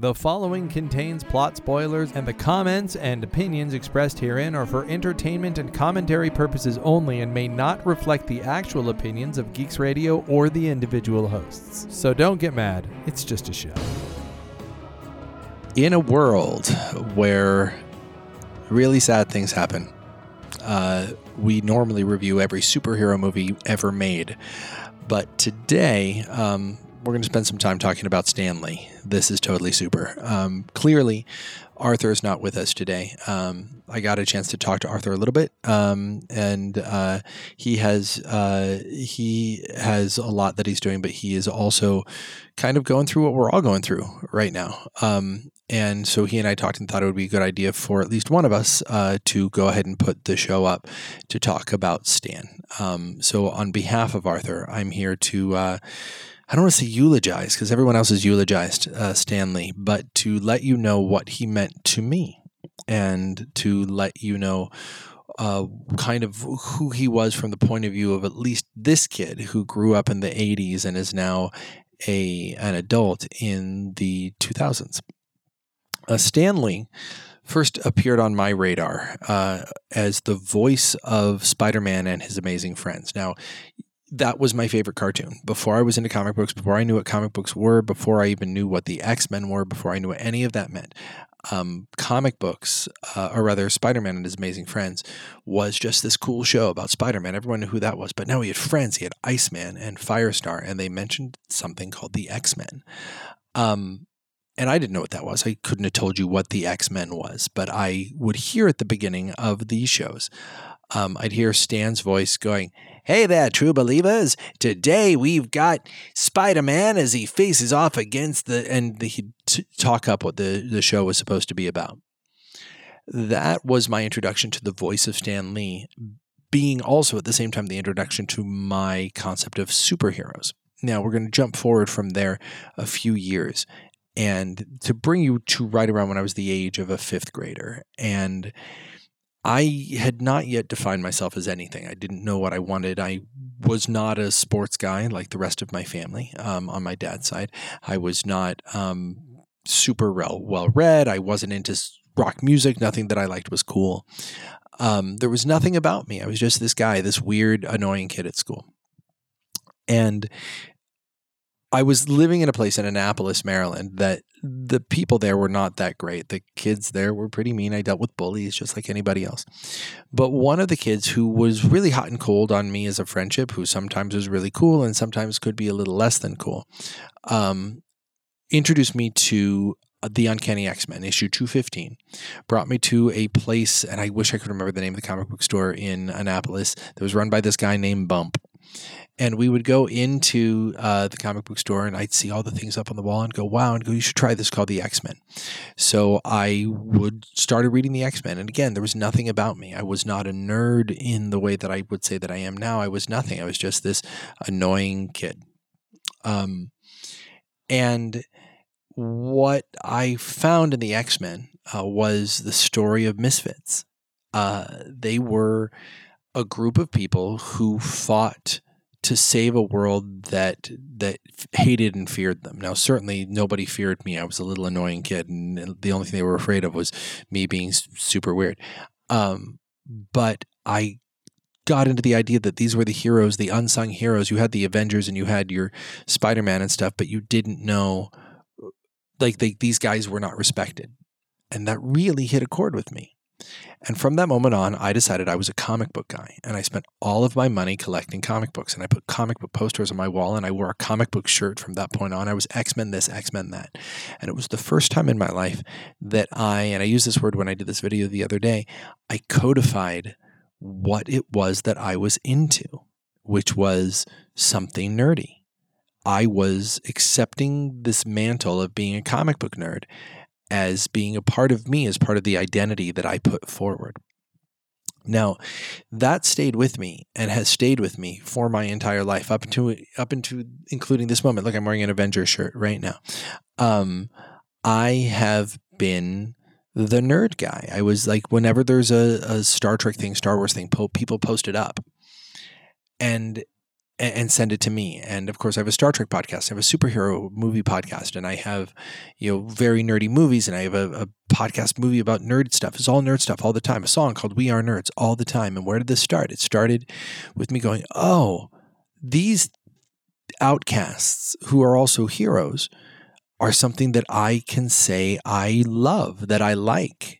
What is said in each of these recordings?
The following contains plot spoilers, and the comments and opinions expressed herein are for entertainment and commentary purposes only and may not reflect the actual opinions of Geeks Radio or the individual hosts. So don't get mad, it's just a show. in a world where really sad things happen, uh, we normally review every superhero movie ever made. But today, um, we're going to spend some time talking about Stan Lee. This is totally super. Um, clearly, Arthur is not with us today. Um, I got a chance to talk to Arthur a little bit, um, and uh, he has uh, he has a lot that he's doing, but he is also kind of going through what we're all going through right now. Um, and so he and I talked and thought it would be a good idea for at least one of us uh, to go ahead and put the show up to talk about Stan. Um, so on behalf of Arthur, I'm here to. I don't want to say eulogize because everyone else has eulogized uh, Stan Lee, but to let you know what he meant to me and to let you know uh, kind of who he was from the point of view of at least this kid who grew up in the 80s and is now a an adult in the 2000s. Uh, Stan Lee first appeared on my radar uh, as the voice of Spider Man and his amazing friends. Now, that was my favorite cartoon. Before I was into comic books, before I knew what comic books were, before I even knew what the X Men were, before I knew what any of that meant, um, comic books, uh, or rather Spider Man and his amazing friends, was just this cool show about Spider Man. Everyone knew who that was. But now he had friends. He had Iceman and Firestar, and they mentioned something called the X Men. Um, and I didn't know what that was. I couldn't have told you what the X Men was, but I would hear at the beginning of these shows, um, I'd hear Stan's voice going, Hey there, true believers. Today we've got Spider Man as he faces off against the. And he'd t- talk up what the, the show was supposed to be about. That was my introduction to the voice of Stan Lee, being also at the same time the introduction to my concept of superheroes. Now we're going to jump forward from there a few years and to bring you to right around when I was the age of a fifth grader. And I had not yet defined myself as anything. I didn't know what I wanted. I was not a sports guy like the rest of my family um, on my dad's side. I was not um, super well, read. I wasn't into rock music. Nothing that I liked was cool. Um, there was nothing about me. I was just this guy, this weird, annoying kid at school. And I was living in a place in Annapolis, Maryland, that the people there were not that great. The kids there were pretty mean. I dealt with bullies just like anybody else. But one of the kids who was really hot and cold on me as a friendship, who sometimes was really cool and sometimes could be a little less than cool, um, introduced me to the Uncanny X Men, issue 215, brought me to a place, and I wish I could remember the name of the comic book store in Annapolis that was run by this guy named Bump and we would go into uh, the comic book store and I'd see all the things up on the wall and go, wow, and go, you should try this called the X Men. So I would started reading the X Men. And again, there was nothing about me. I was not a nerd in the way that I would say that I am now. I was nothing. I was just this annoying kid. Um, and what I found in the X Men uh, was the story of misfits. Uh, they were a group of people who fought to save a world that that hated and feared them. Now, certainly nobody feared me. I was a little annoying kid, and the only thing they were afraid of was me being super weird. Um, but I got into the idea that these were the heroes, the unsung heroes. You had the Avengers and you had your Spider Man and stuff, but you didn't know, like they, these guys were not respected, and that really hit a chord with me. And from that moment on, I decided I was a comic book guy. And I spent all of my money collecting comic books. And I put comic book posters on my wall and I wore a comic book shirt from that point on. I was X Men this, X Men that. And it was the first time in my life that I, and I used this word when I did this video the other day, I codified what it was that I was into, which was something nerdy. I was accepting this mantle of being a comic book nerd as being a part of me, as part of the identity that I put forward. Now, that stayed with me and has stayed with me for my entire life, up into up into including this moment. Look, I'm wearing an Avenger shirt right now. Um, I have been the nerd guy. I was like, whenever there's a, a Star Trek thing, Star Wars thing, po- people post it up, and and, send it to me. And of course, I have a Star Trek podcast, I have a superhero movie podcast, and I have, you know, very nerdy movies, and I have a, a podcast movie about nerd stuff. It's all nerd stuff all the time. A song called "We Are Nerds" all the time. And where did this start? It started with me going, "Oh, these outcasts who are also heroes." Are something that I can say I love, that I like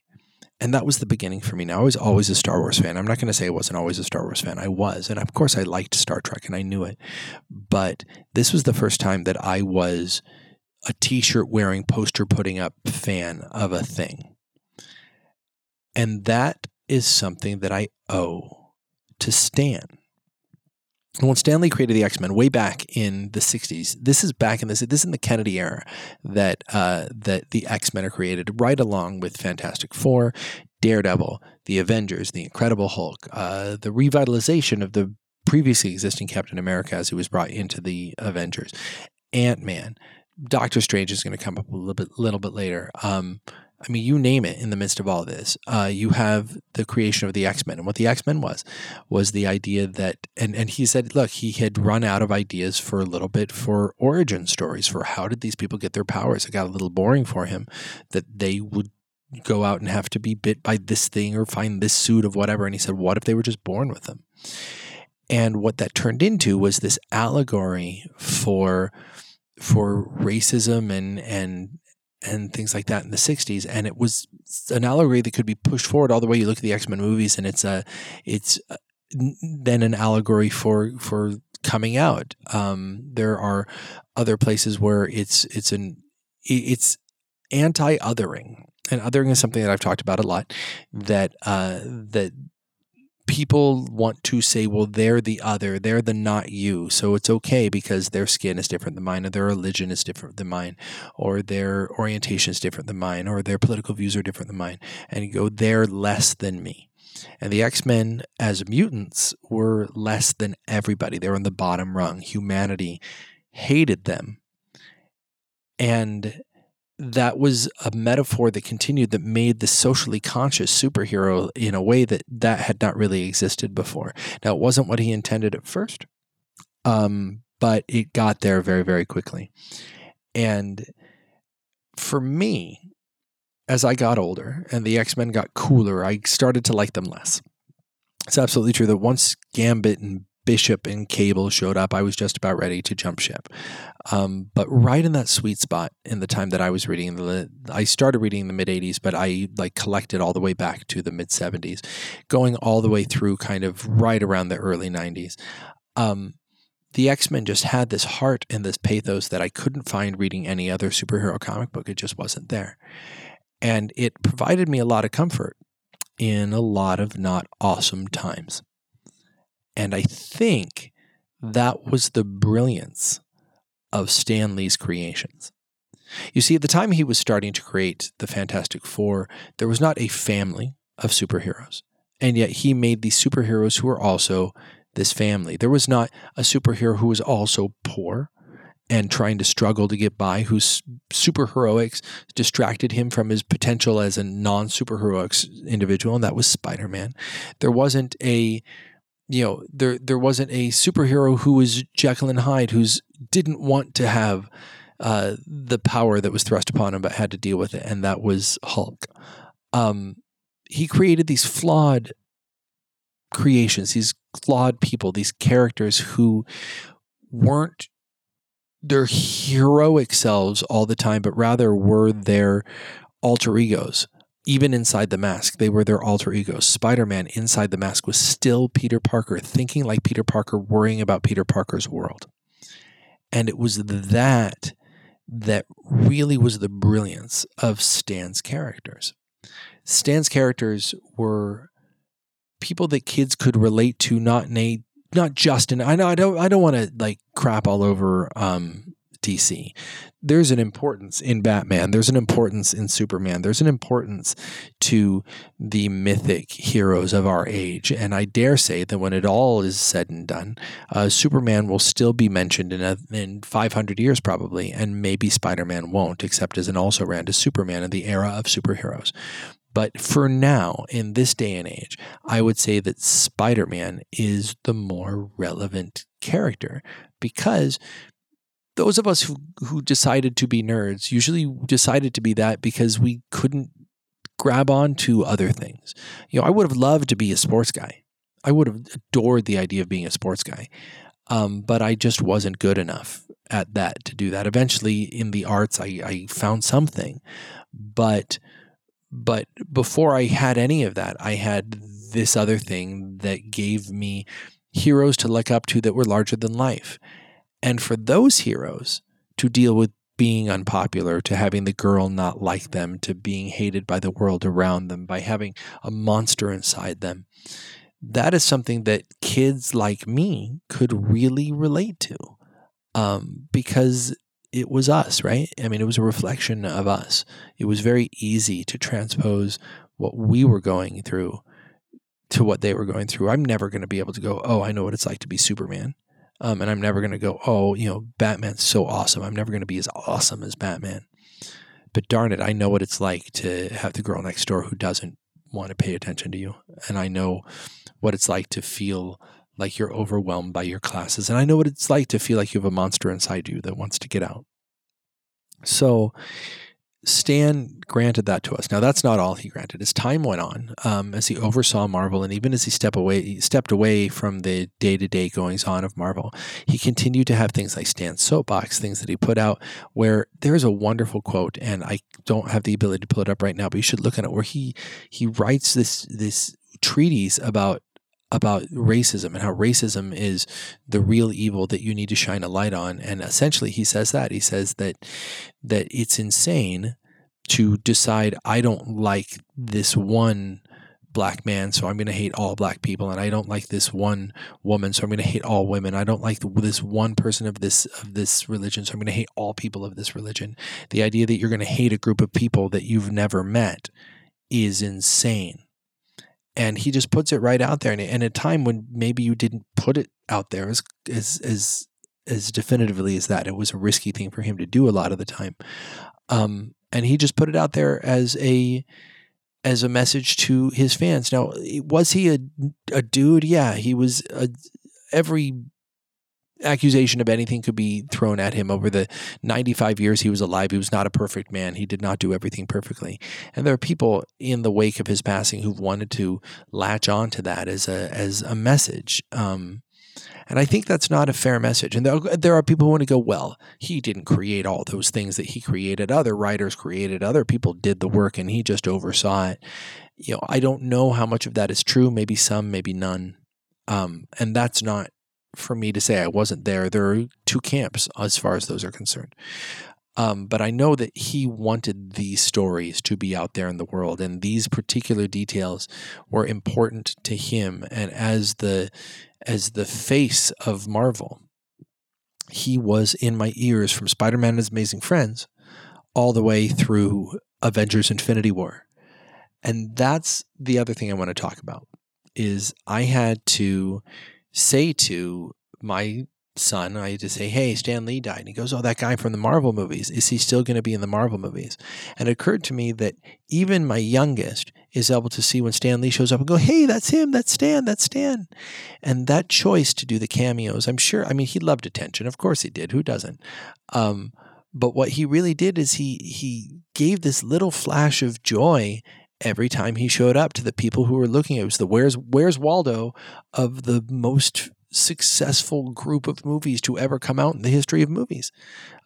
and that was the beginning for me. Now I was always a Star Wars fan. I'm not going to say I wasn't always a Star Wars fan. I was, and of course I liked Star Trek, and I knew it. But this was the first time that I was a T-shirt wearing, poster putting up fan of a thing, and that is something that I owe to Stan. When Stan Lee created the X Men way back in the '60s, this is back in this this is in the Kennedy era that uh, that the X Men are created, right along with Fantastic Four, Daredevil, the Avengers, the Incredible Hulk, uh, the revitalization of the previously existing Captain America as he was brought into the Avengers, Ant Man, Doctor Strange is going to come up a little bit little bit later. Um, I mean, you name it in the midst of all of this. Uh, you have the creation of the X Men. And what the X Men was, was the idea that, and, and he said, look, he had run out of ideas for a little bit for origin stories, for how did these people get their powers. It got a little boring for him that they would go out and have to be bit by this thing or find this suit of whatever. And he said, what if they were just born with them? And what that turned into was this allegory for for racism and and and things like that in the 60s and it was an allegory that could be pushed forward all the way. You look at the x-men movies and it's a it's a, then an allegory for for coming out. Um, there are other places where it's it's an it's anti-othering and othering is something that I've talked about a lot that uh, that people want to say, well, they're the other, they're the not you. So it's okay because their skin is different than mine, or their religion is different than mine, or their orientation is different than mine, or their political views are different than mine. And you go, they're less than me. And the X Men, as mutants, were less than everybody. They were on the bottom rung. Humanity hated them. And that was a metaphor that continued that made the socially conscious superhero in a way that that had not really existed before. Now, it wasn't what he intended at first, um, but it got there very, very quickly. And for me, as I got older and the X Men got cooler, I started to like them less. It's absolutely true that once Gambit and Bishop and Cable showed up, I was just about ready to jump ship. Um, but right in that sweet spot in the time that I was reading, the, I started reading in the mid 80s, but I like collected all the way back to the mid 70s, going all the way through kind of right around the early 90s. Um, the X Men just had this heart and this pathos that I couldn't find reading any other superhero comic book. It just wasn't there. And it provided me a lot of comfort in a lot of not awesome times. And I think that was the brilliance of Stan Lee's creations. You see, at the time he was starting to create the Fantastic Four, there was not a family of superheroes. And yet he made these superheroes who were also this family. There was not a superhero who was also poor and trying to struggle to get by, whose superheroics distracted him from his potential as a non superheroic individual, and that was Spider Man. There wasn't a you know there there wasn't a superhero who was Jekyll and Hyde who's didn't want to have uh, the power that was thrust upon him but had to deal with it and that was Hulk. Um, he created these flawed creations, these flawed people, these characters who weren't their heroic selves all the time, but rather were their alter egos even inside the mask, they were their alter egos. Spider Man inside the mask was still Peter Parker, thinking like Peter Parker, worrying about Peter Parker's world. And it was that that really was the brilliance of Stan's characters. Stan's characters were people that kids could relate to, not a not just in I know I don't I don't want to like crap all over um, DC. There's an importance in Batman. There's an importance in Superman. There's an importance to the mythic heroes of our age. And I dare say that when it all is said and done, uh, Superman will still be mentioned in, a, in 500 years probably, and maybe Spider Man won't, except as an also ran to Superman in the era of superheroes. But for now, in this day and age, I would say that Spider Man is the more relevant character because those of us who, who decided to be nerds usually decided to be that because we couldn't grab on to other things. You know, I would have loved to be a sports guy. I would have adored the idea of being a sports guy. Um, but I just wasn't good enough at that to do that. Eventually, in the arts, I, I found something, but but before I had any of that, I had this other thing that gave me heroes to look up to that were larger than life, and for those heroes to deal with being unpopular, to having the girl not like them, to being hated by the world around them, by having a monster inside them that is something that kids like me could really relate to um, because it was us, right? I mean, it was a reflection of us. It was very easy to transpose what we were going through to what they were going through. I'm never going to be able to go, oh, I know what it's like to be Superman. Um, and I'm never going to go, oh, you know, Batman's so awesome. I'm never going to be as awesome as Batman. But darn it, I know what it's like to have the girl next door who doesn't want to pay attention to you. And I know what it's like to feel like you're overwhelmed by your classes. And I know what it's like to feel like you have a monster inside you that wants to get out. So Stan granted that to us. Now that's not all he granted. As time went on, um, as he oversaw Marvel, and even as he stepped away, he stepped away from the day-to-day goings on of Marvel, he continued to have things like Stan's soapbox, things that he put out. Where there is a wonderful quote, and I don't have the ability to pull it up right now, but you should look at it. Where he he writes this this treatise about about racism and how racism is the real evil that you need to shine a light on. And essentially he says that. He says that that it's insane to decide I don't like this one black man so I'm going to hate all black people and I don't like this one woman so I'm going to hate all women. I don't like this one person of this of this religion so I'm going to hate all people of this religion. The idea that you're going to hate a group of people that you've never met is insane and he just puts it right out there. And, and a time when maybe you didn't put it out there as as as as definitively as that it was a risky thing for him to do a lot of the time. Um, and he just put it out there as a as a message to his fans. Now was he a, a dude? Yeah he was a, every accusation of anything could be thrown at him over the 95 years he was alive. He was not a perfect man. He did not do everything perfectly. And there are people in the wake of his passing who've wanted to latch on to that as a as a message. Um, and I think that's not a fair message. And there, are people who want to go, well, he didn't create all those things that he created. Other writers created, other people did the work, and he just oversaw it. You know, I don't know how much of that is true. Maybe some, maybe none. Um, and that's not for me to say I wasn't there. There are two camps as far as those are concerned. Um, but I know that he wanted these stories to be out there in the world, and these particular details were important to him. And as the as the face of Marvel, he was in my ears from Spider-Man and His Amazing Friends all the way through Avengers: Infinity War, and that's the other thing I want to talk about. Is I had to say to my son, I had to say, hey, Stan Lee died. And he goes, oh, that guy from the Marvel movies. Is he still going to be in the Marvel movies? And it occurred to me that even my youngest is able to see when Stan Lee shows up and go, hey, that's him, that's Stan, that's Stan. And that choice to do the cameos, I'm sure, I mean, he loved attention. Of course he did. Who doesn't? Um, but what he really did is he he gave this little flash of joy every time he showed up to the people who were looking. It was the Where's Where's Waldo of the most successful group of movies to ever come out in the history of movies,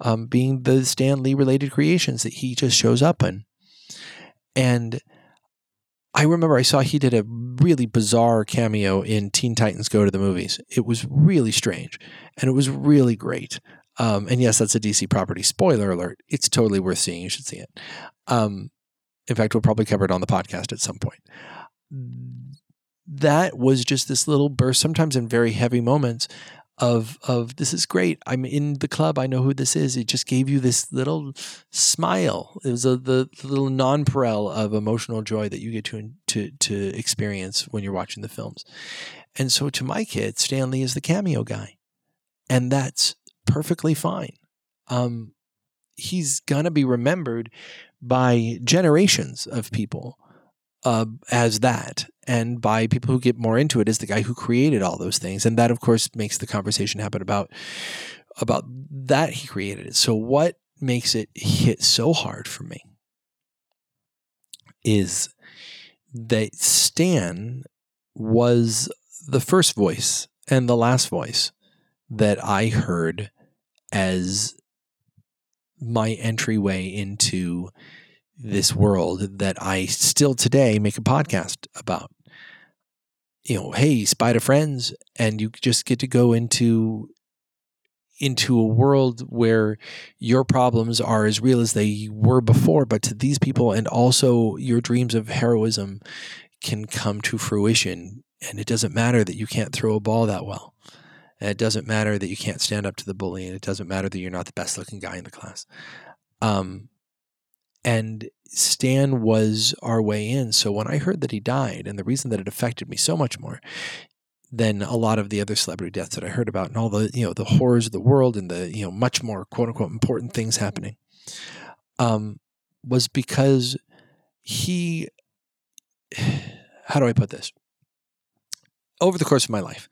um, being the Stan Lee related creations that he just shows up in. And I remember I saw he did a really bizarre cameo in Teen Titans Go to the Movies. It was really strange and it was really great. Um, and yes, that's a DC property. Spoiler alert. It's totally worth seeing. You should see it. Um, in fact, we'll probably cover it on the podcast at some point. That was just this little burst, sometimes in very heavy moments of of this is great. I'm in the club. I know who this is. It just gave you this little smile. It was a, the, the little nonpareil of emotional joy that you get to to to experience when you're watching the films. And so to my kids, Stan Lee is the cameo guy, and that's perfectly fine. Um, he's gonna be remembered by generations of people uh, as that and by people who get more into it as the guy who created all those things. And that of course makes the conversation happen about about that he created it. So what makes it hit so hard for me is that Stan was the first voice and the last voice that I heard as my entryway into this world that I still today make a podcast about. You know, hey, Spider Friends, and you just get to go into into a world where your problems are as real as they were before, but to these people, and also your dreams of heroism can come to fruition. And it doesn't matter that you can't throw a ball that well. And it doesn't matter that you can't stand up to the bully. And it doesn't matter that you're not the best looking guy in the class. Um, and Stan was our way in. So when I heard that he died, and the reason that it affected me so much more than a lot of the other celebrity deaths that I heard about and all the, you know, the horrors of the world and the, you know, much more quote unquote important things happening, um, was because he, how do I put this? Over the course of my life,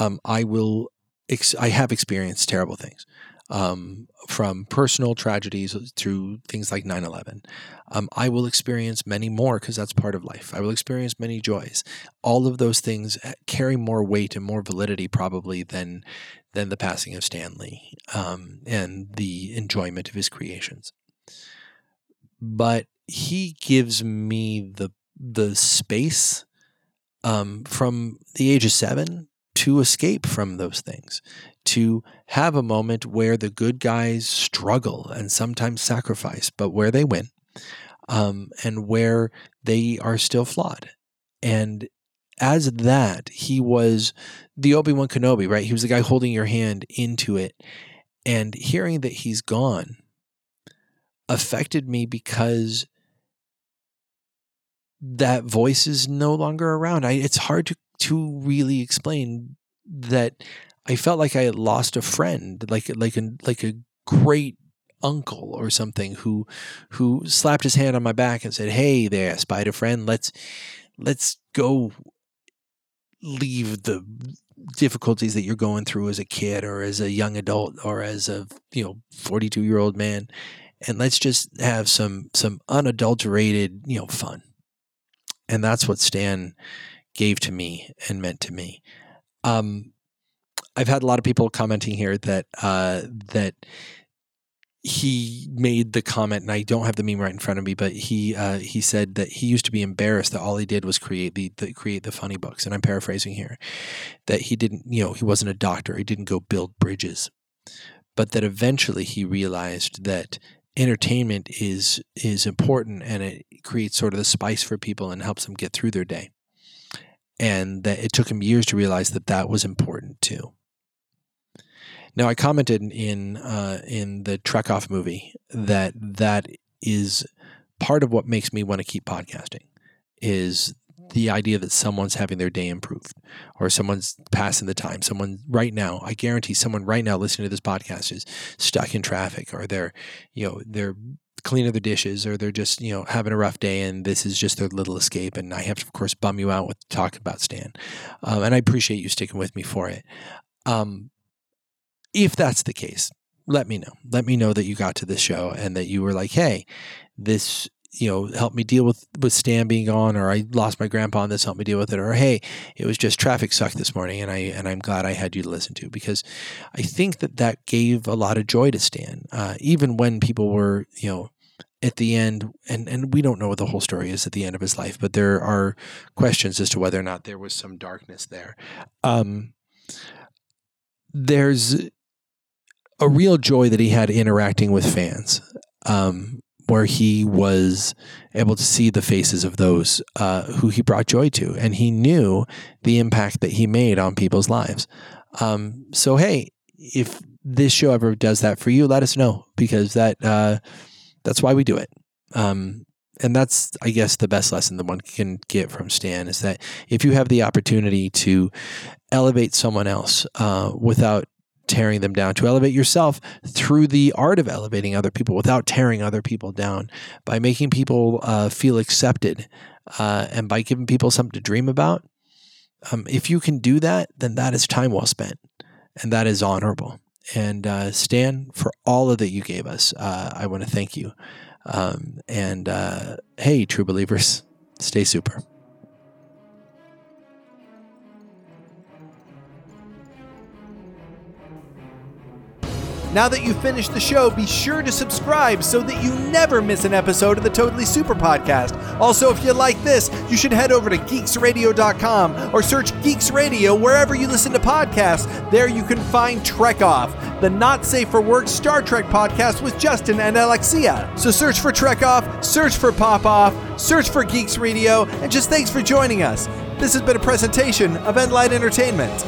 um, I will, ex- I have experienced terrible things um, from personal tragedies through things like 9 11. Um, I will experience many more because that's part of life. I will experience many joys. All of those things eh, carry more weight and more validity probably than than the passing of Stan Lee um, and the enjoyment of his creations. But he gives me the the space um, from the age of seven to escape from those things, to have a moment where the good guys struggle and sometimes sacrifice, but where they win, um, and where they are still flawed. And as that, he was the Obi Wan Kenobi, right? He was the guy holding your hand into it. And hearing that he's gone affected me because that voice is no longer around. I, it's hard to to really explain that I felt like I had lost a friend, like like a like a great uncle or something who who slapped his hand on my back and said, "Hey there, spider friend, let's let's go leave the difficulties that you're going through as a kid or as a young adult or as a you know 42 year old man and let's just have some some unadulterated you know fun. And that's what stan gave to me and meant to me. Um, I've had a lot of people commenting here that uh, that he made the comment, and I don't have the meme right in front of me, but he uh, he said that he used to be embarrassed that all he did was create the, the create the funny books, and I'm paraphrasing here, that he didn't, you know, he wasn't a doctor, he didn't go build bridges, but that eventually he realized that entertainment is is important and it creates sort of the spice for people and helps them get through their day and that it took him years to realize that that was important too. Now, I commented in uh, in the Trek-Off movie that that is part of what makes me want to keep podcasting is the idea that someone's having their day improved or someone's passing the time. Someone right now, I guarantee someone right now listening to this podcast is stuck in traffic or they're, you know, they're cleaning the dishes or they're just you know having a rough day and this is just their little escape and i have to of course bum you out with talking about stan. Um, and i appreciate you sticking with me for it. Um, if that's the case let me know. Let me know that you got to this show and that you were like hey this you know helped me deal with with stan being gone or i lost my grandpa and this helped me deal with it or hey it was just traffic sucked this morning and i and i'm glad i had you to listen to because i think that that gave a lot of joy to stan uh, even when people were you know at the end, and, and we don't know what the whole story is at the end of his life, but there are questions as to whether or not there was some darkness there. Um, there's a real joy that he had interacting with fans, um, where he was able to see the faces of those uh, who he brought joy to, and he knew the impact that he made on people's lives. Um, so, hey, if this show ever does that for you, let us know because that. Uh, that's why we do it. Um, and that's, I guess, the best lesson that one can get from Stan is that if you have the opportunity to elevate someone else uh, without tearing them down, to elevate yourself through the art of elevating other people without tearing other people down, by making people uh, feel accepted, uh, and by giving people something to dream about. Um, if you can do that, then that is time well spent, and that is honorable. And uh, Stan, for all of that you gave us, uh, I want to thank you. Um, and uh, hey, true believers, stay super. Now that you've finished the show, be sure to subscribe so that you never miss an episode of the Totally Super Podcast. Also, if you like this, you should head over to geeksradio.com or search Geeks Radio wherever you listen to podcasts. There you can find Trek Off, the not safe for work Star Trek podcast with Justin and Alexia. So search for Trek Off, search for Pop Off, search for Geeks Radio, and just thanks for joining us. This has been a presentation of Endlight Entertainment.